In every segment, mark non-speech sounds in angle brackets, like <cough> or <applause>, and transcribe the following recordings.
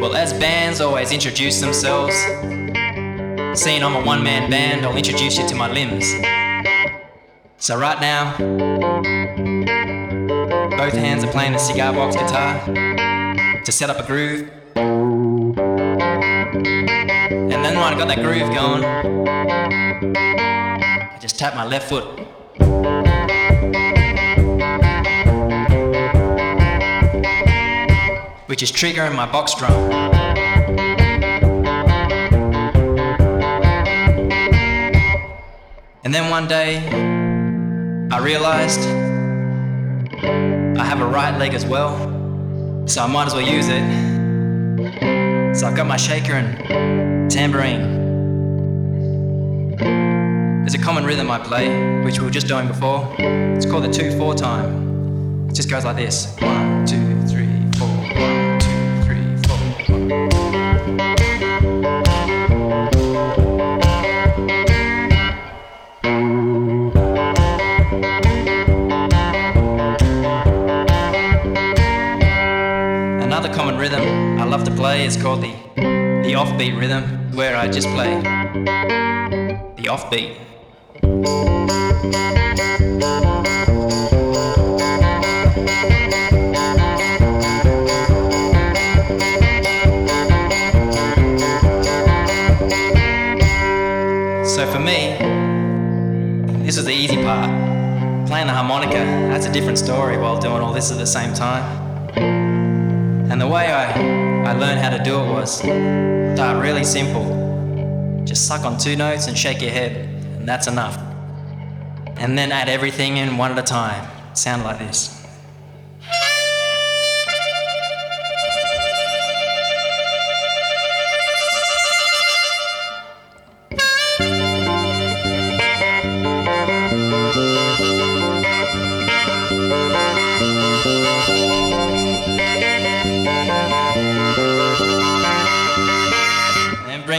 Well, as bands always introduce themselves, seeing I'm a one man band, I'll introduce you to my limbs. So, right now, both hands are playing the cigar box guitar to set up a groove. And then when I got that groove going, I just tap my left foot. Which is triggering my box drum. And then one day, I realized I have a right leg as well, so I might as well use it. So I've got my shaker and tambourine. There's a common rhythm I play, which we were just doing before. It's called the 2 4 time. It just goes like this 1, 2, play is called the, the offbeat rhythm, where I just play the offbeat. So for me, this is the easy part. Playing the harmonica, that's a different story while doing all this at the same time. And the way I, I learned how to do it was start really simple. Just suck on two notes and shake your head, and that's enough. And then add everything in one at a time. Sound like this.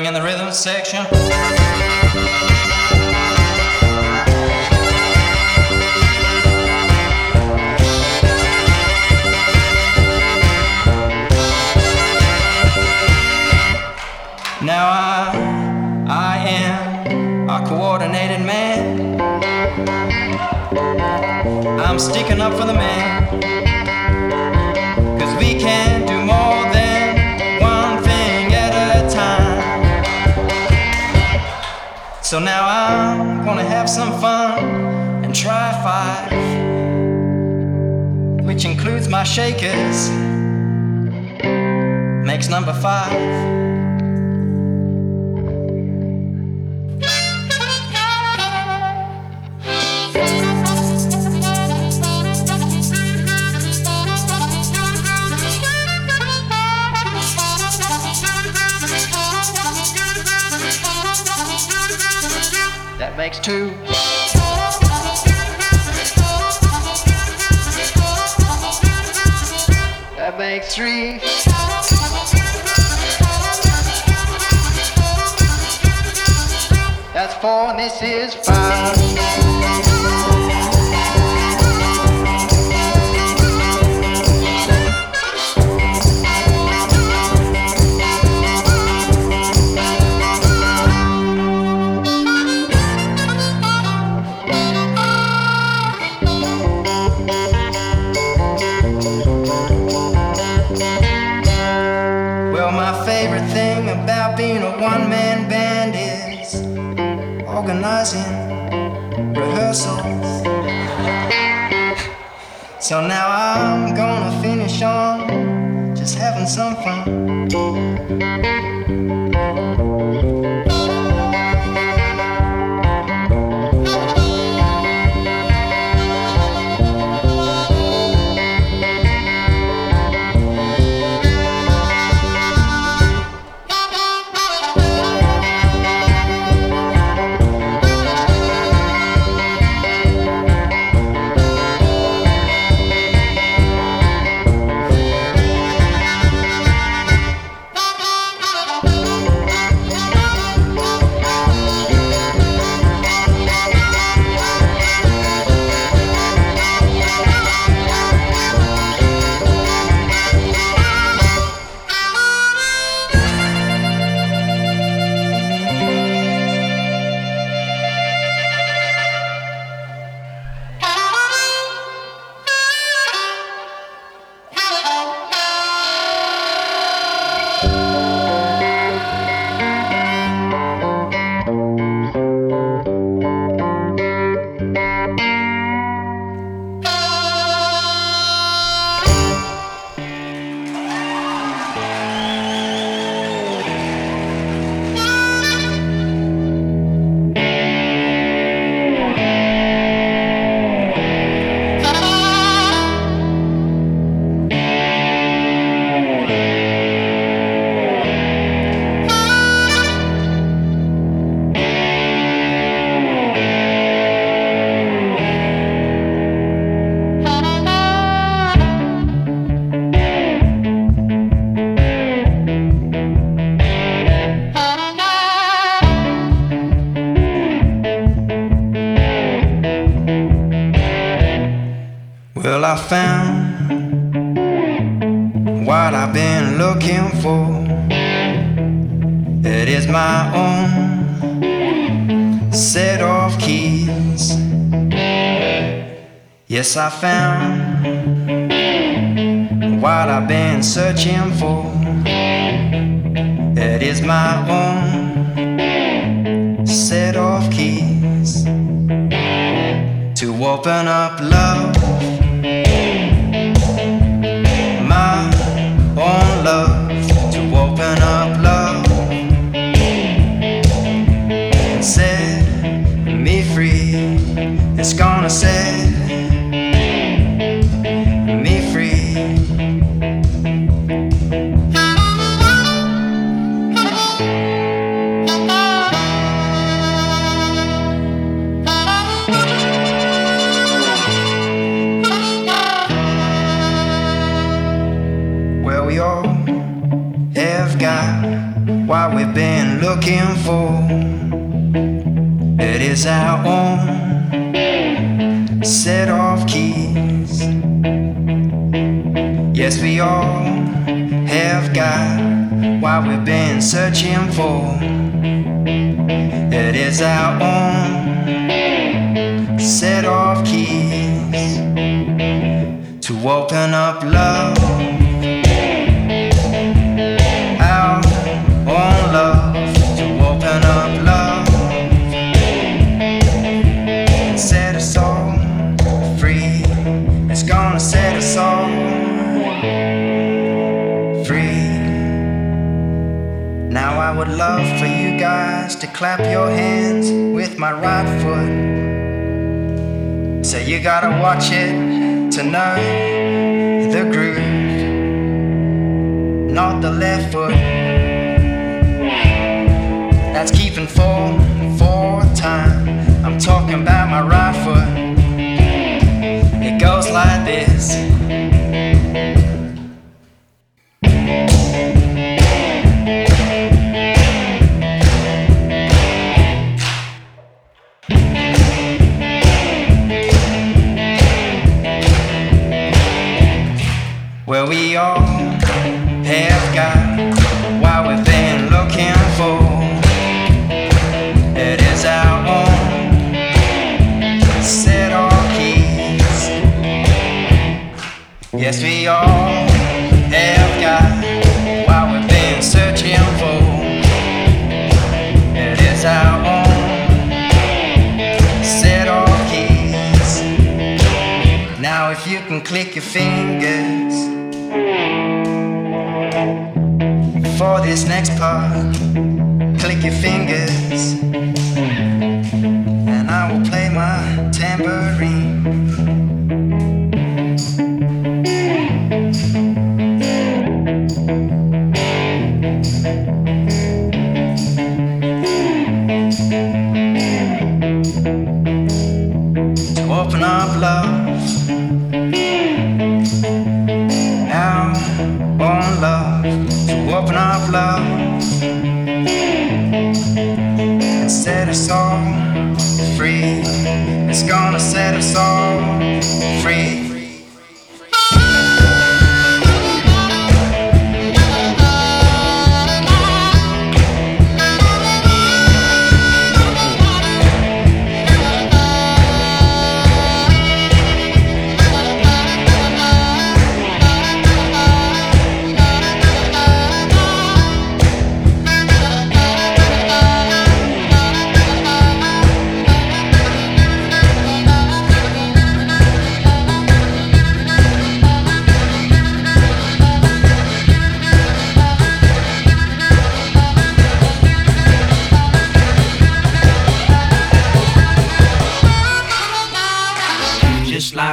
In the rhythm section. Now I, I am a coordinated man. I'm sticking up for the man. So now I'm gonna have some fun and try five, which includes my shakers. Makes number five. That makes two. That makes three. That's four, and this is five. Been looking for. It is my own set of keys. Yes, I found what I've been searching for. It is my own set of keys to open up love. What we've been looking for. It is our own set of keys. Yes, we all have got what we've been searching for. It is our own set of keys to open up love. You guys to clap your hands with my right foot. So you gotta watch it to know the groove, not the left foot. That's keeping full for time. I'm talking about my right foot. It goes like this. Have got what we've been searching for. It is our own set of keys. Now, if you can click your fingers for this next part, click your fingers, gonna set us all free.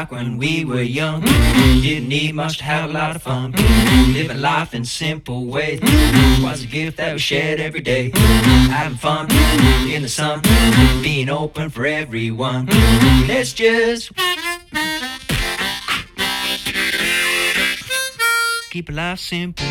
Like when we were young, <laughs> didn't need much to have a lot of fun. <laughs> Living life in simple ways <laughs> was a gift that was shared every day. Having fun in the sun, being open for everyone. Let's just keep life simple.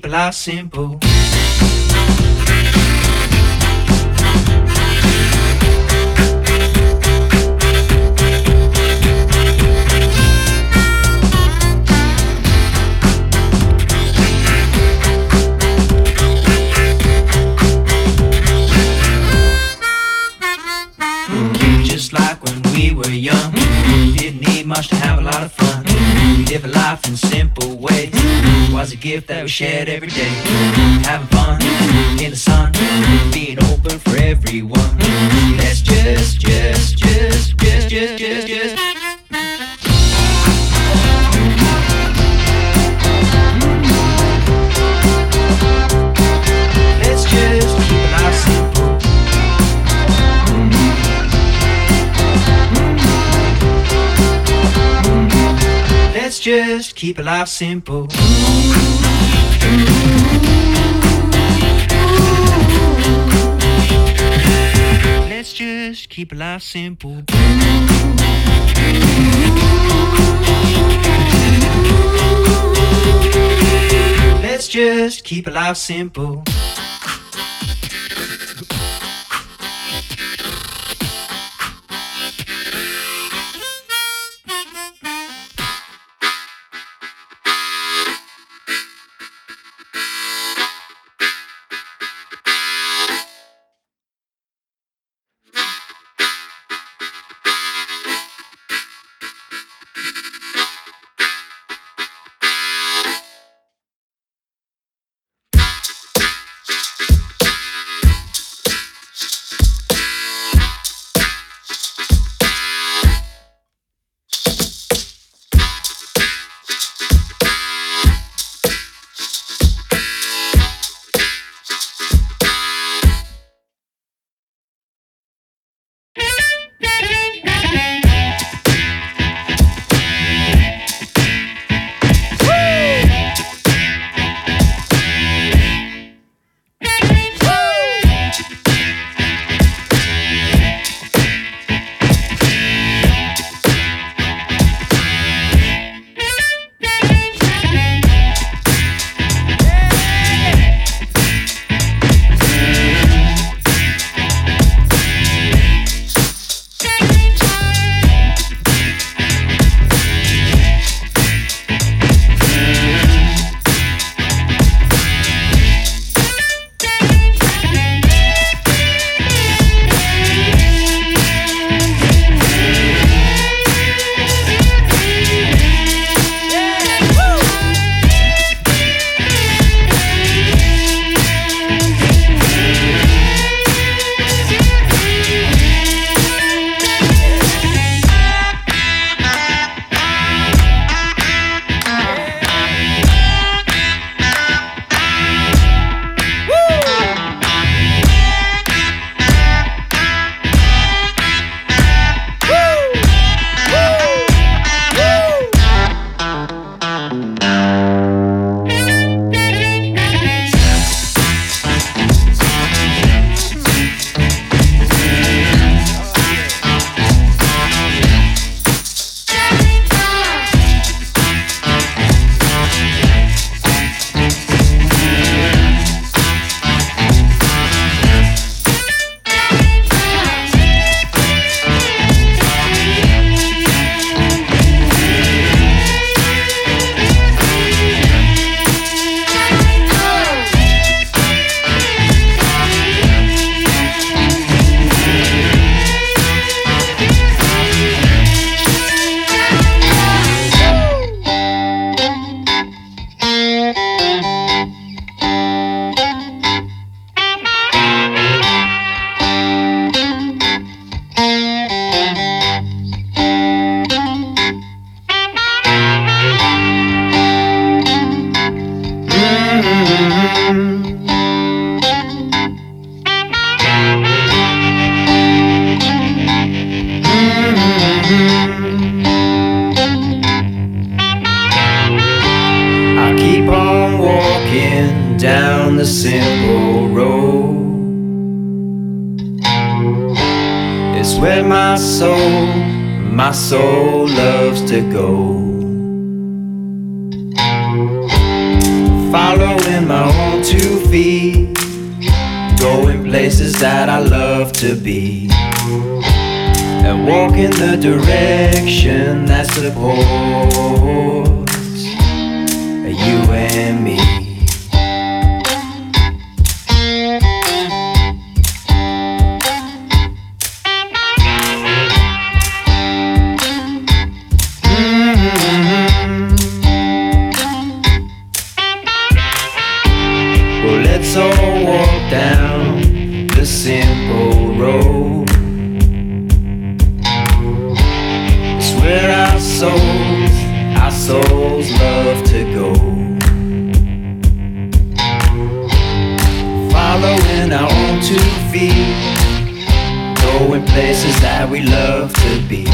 Keep life simple. Mm-hmm. Just like when we were young, didn't need much to have a lot of fun. Live a life in simple ways. Was a gift that we shared every day. Having fun in the sun, being open for everyone. Let's just, just, just, just, just, just, just. Just keep life simple. Let's just keep life simple. Let's just keep life simple. Feet, going places that I love to be, and walk in the direction that supports you and me. To be.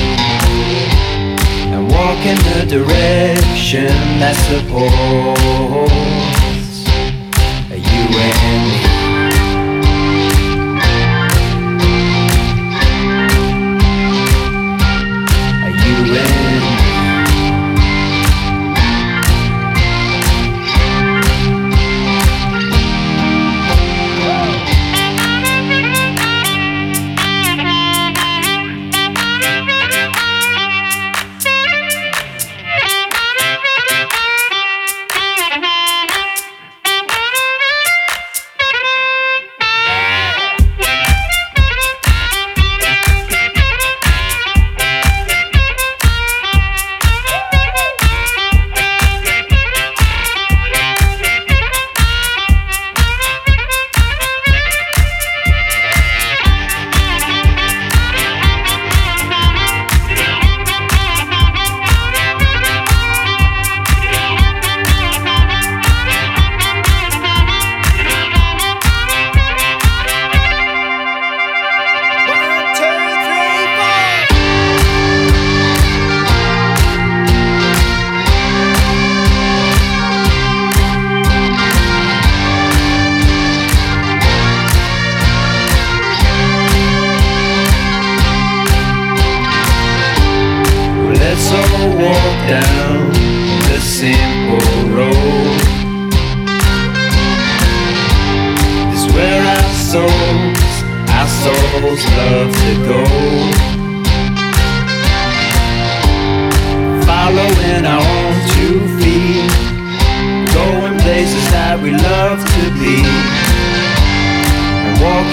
And walk in the direction that supports you and me.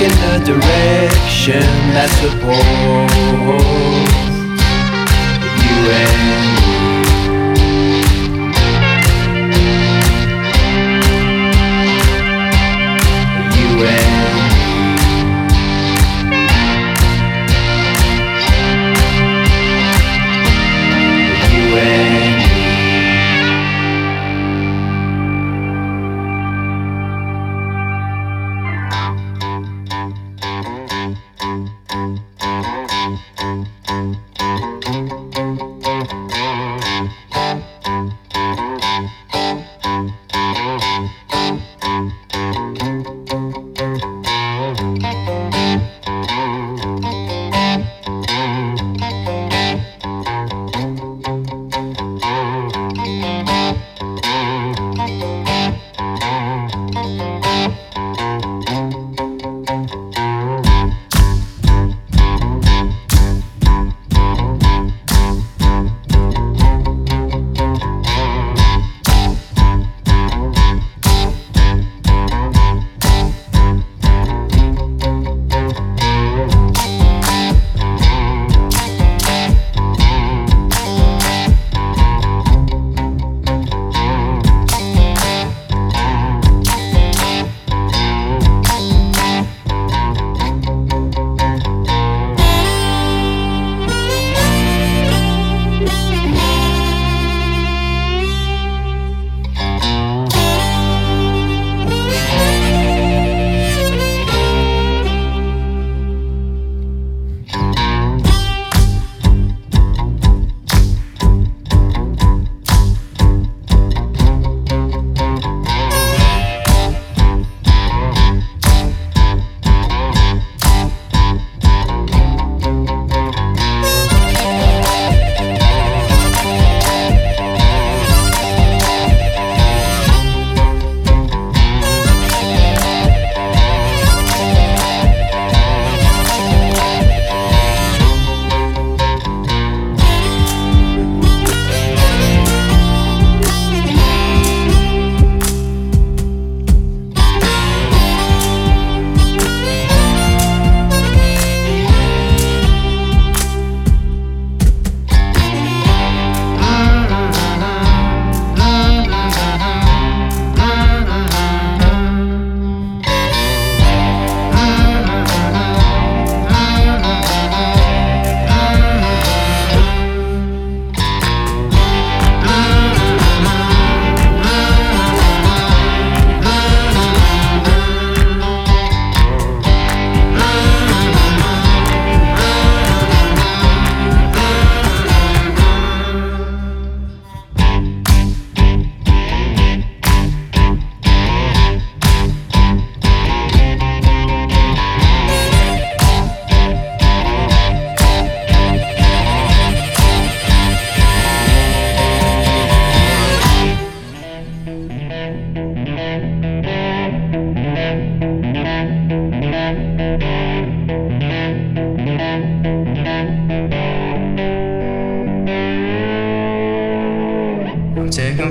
In the direction that supports you and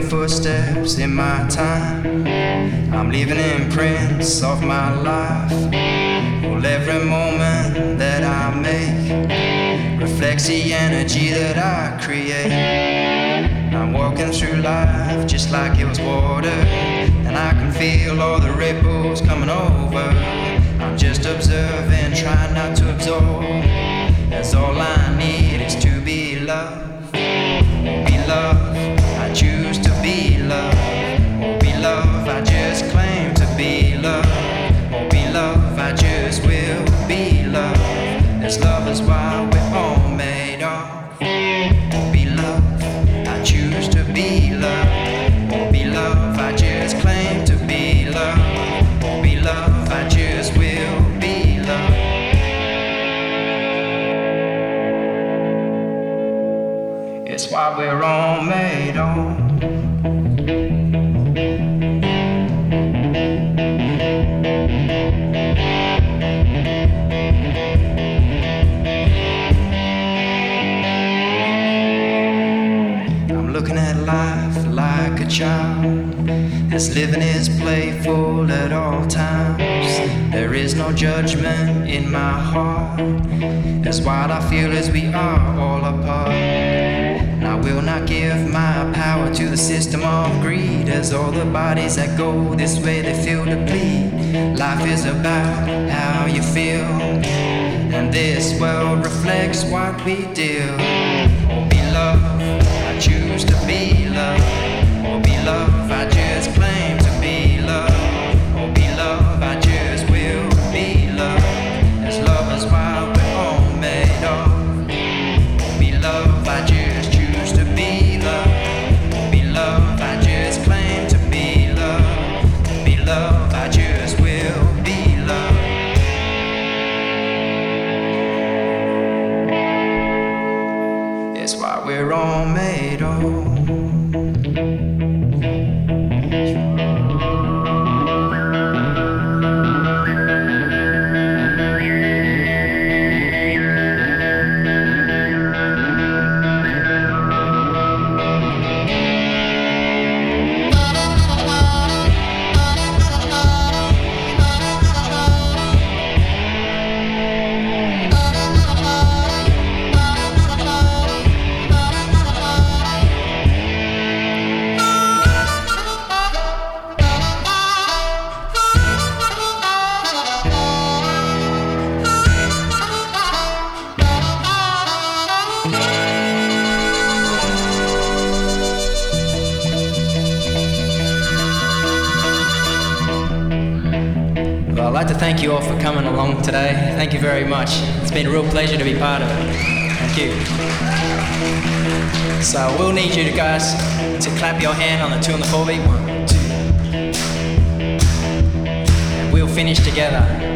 footsteps in my time. I'm leaving imprints of my life. Well, every moment that I make reflects the energy that I create. I'm walking through life just like it was water, and I can feel all the ripples coming over. I'm just observing, trying not to absorb. That's all I need is to be loved, be loved. This judgment in my heart. As wild I feel as we are all apart. And I will not give my power to the system of greed. As all the bodies that go this way, they feel bleed. Life is about how you feel. And this world reflects what we do. Be loved. I choose to be loved. Along today. Thank you very much. It's been a real pleasure to be part of it. Thank you. So we'll need you guys to clap your hand on the two and the four beat. One, two. And we'll finish together.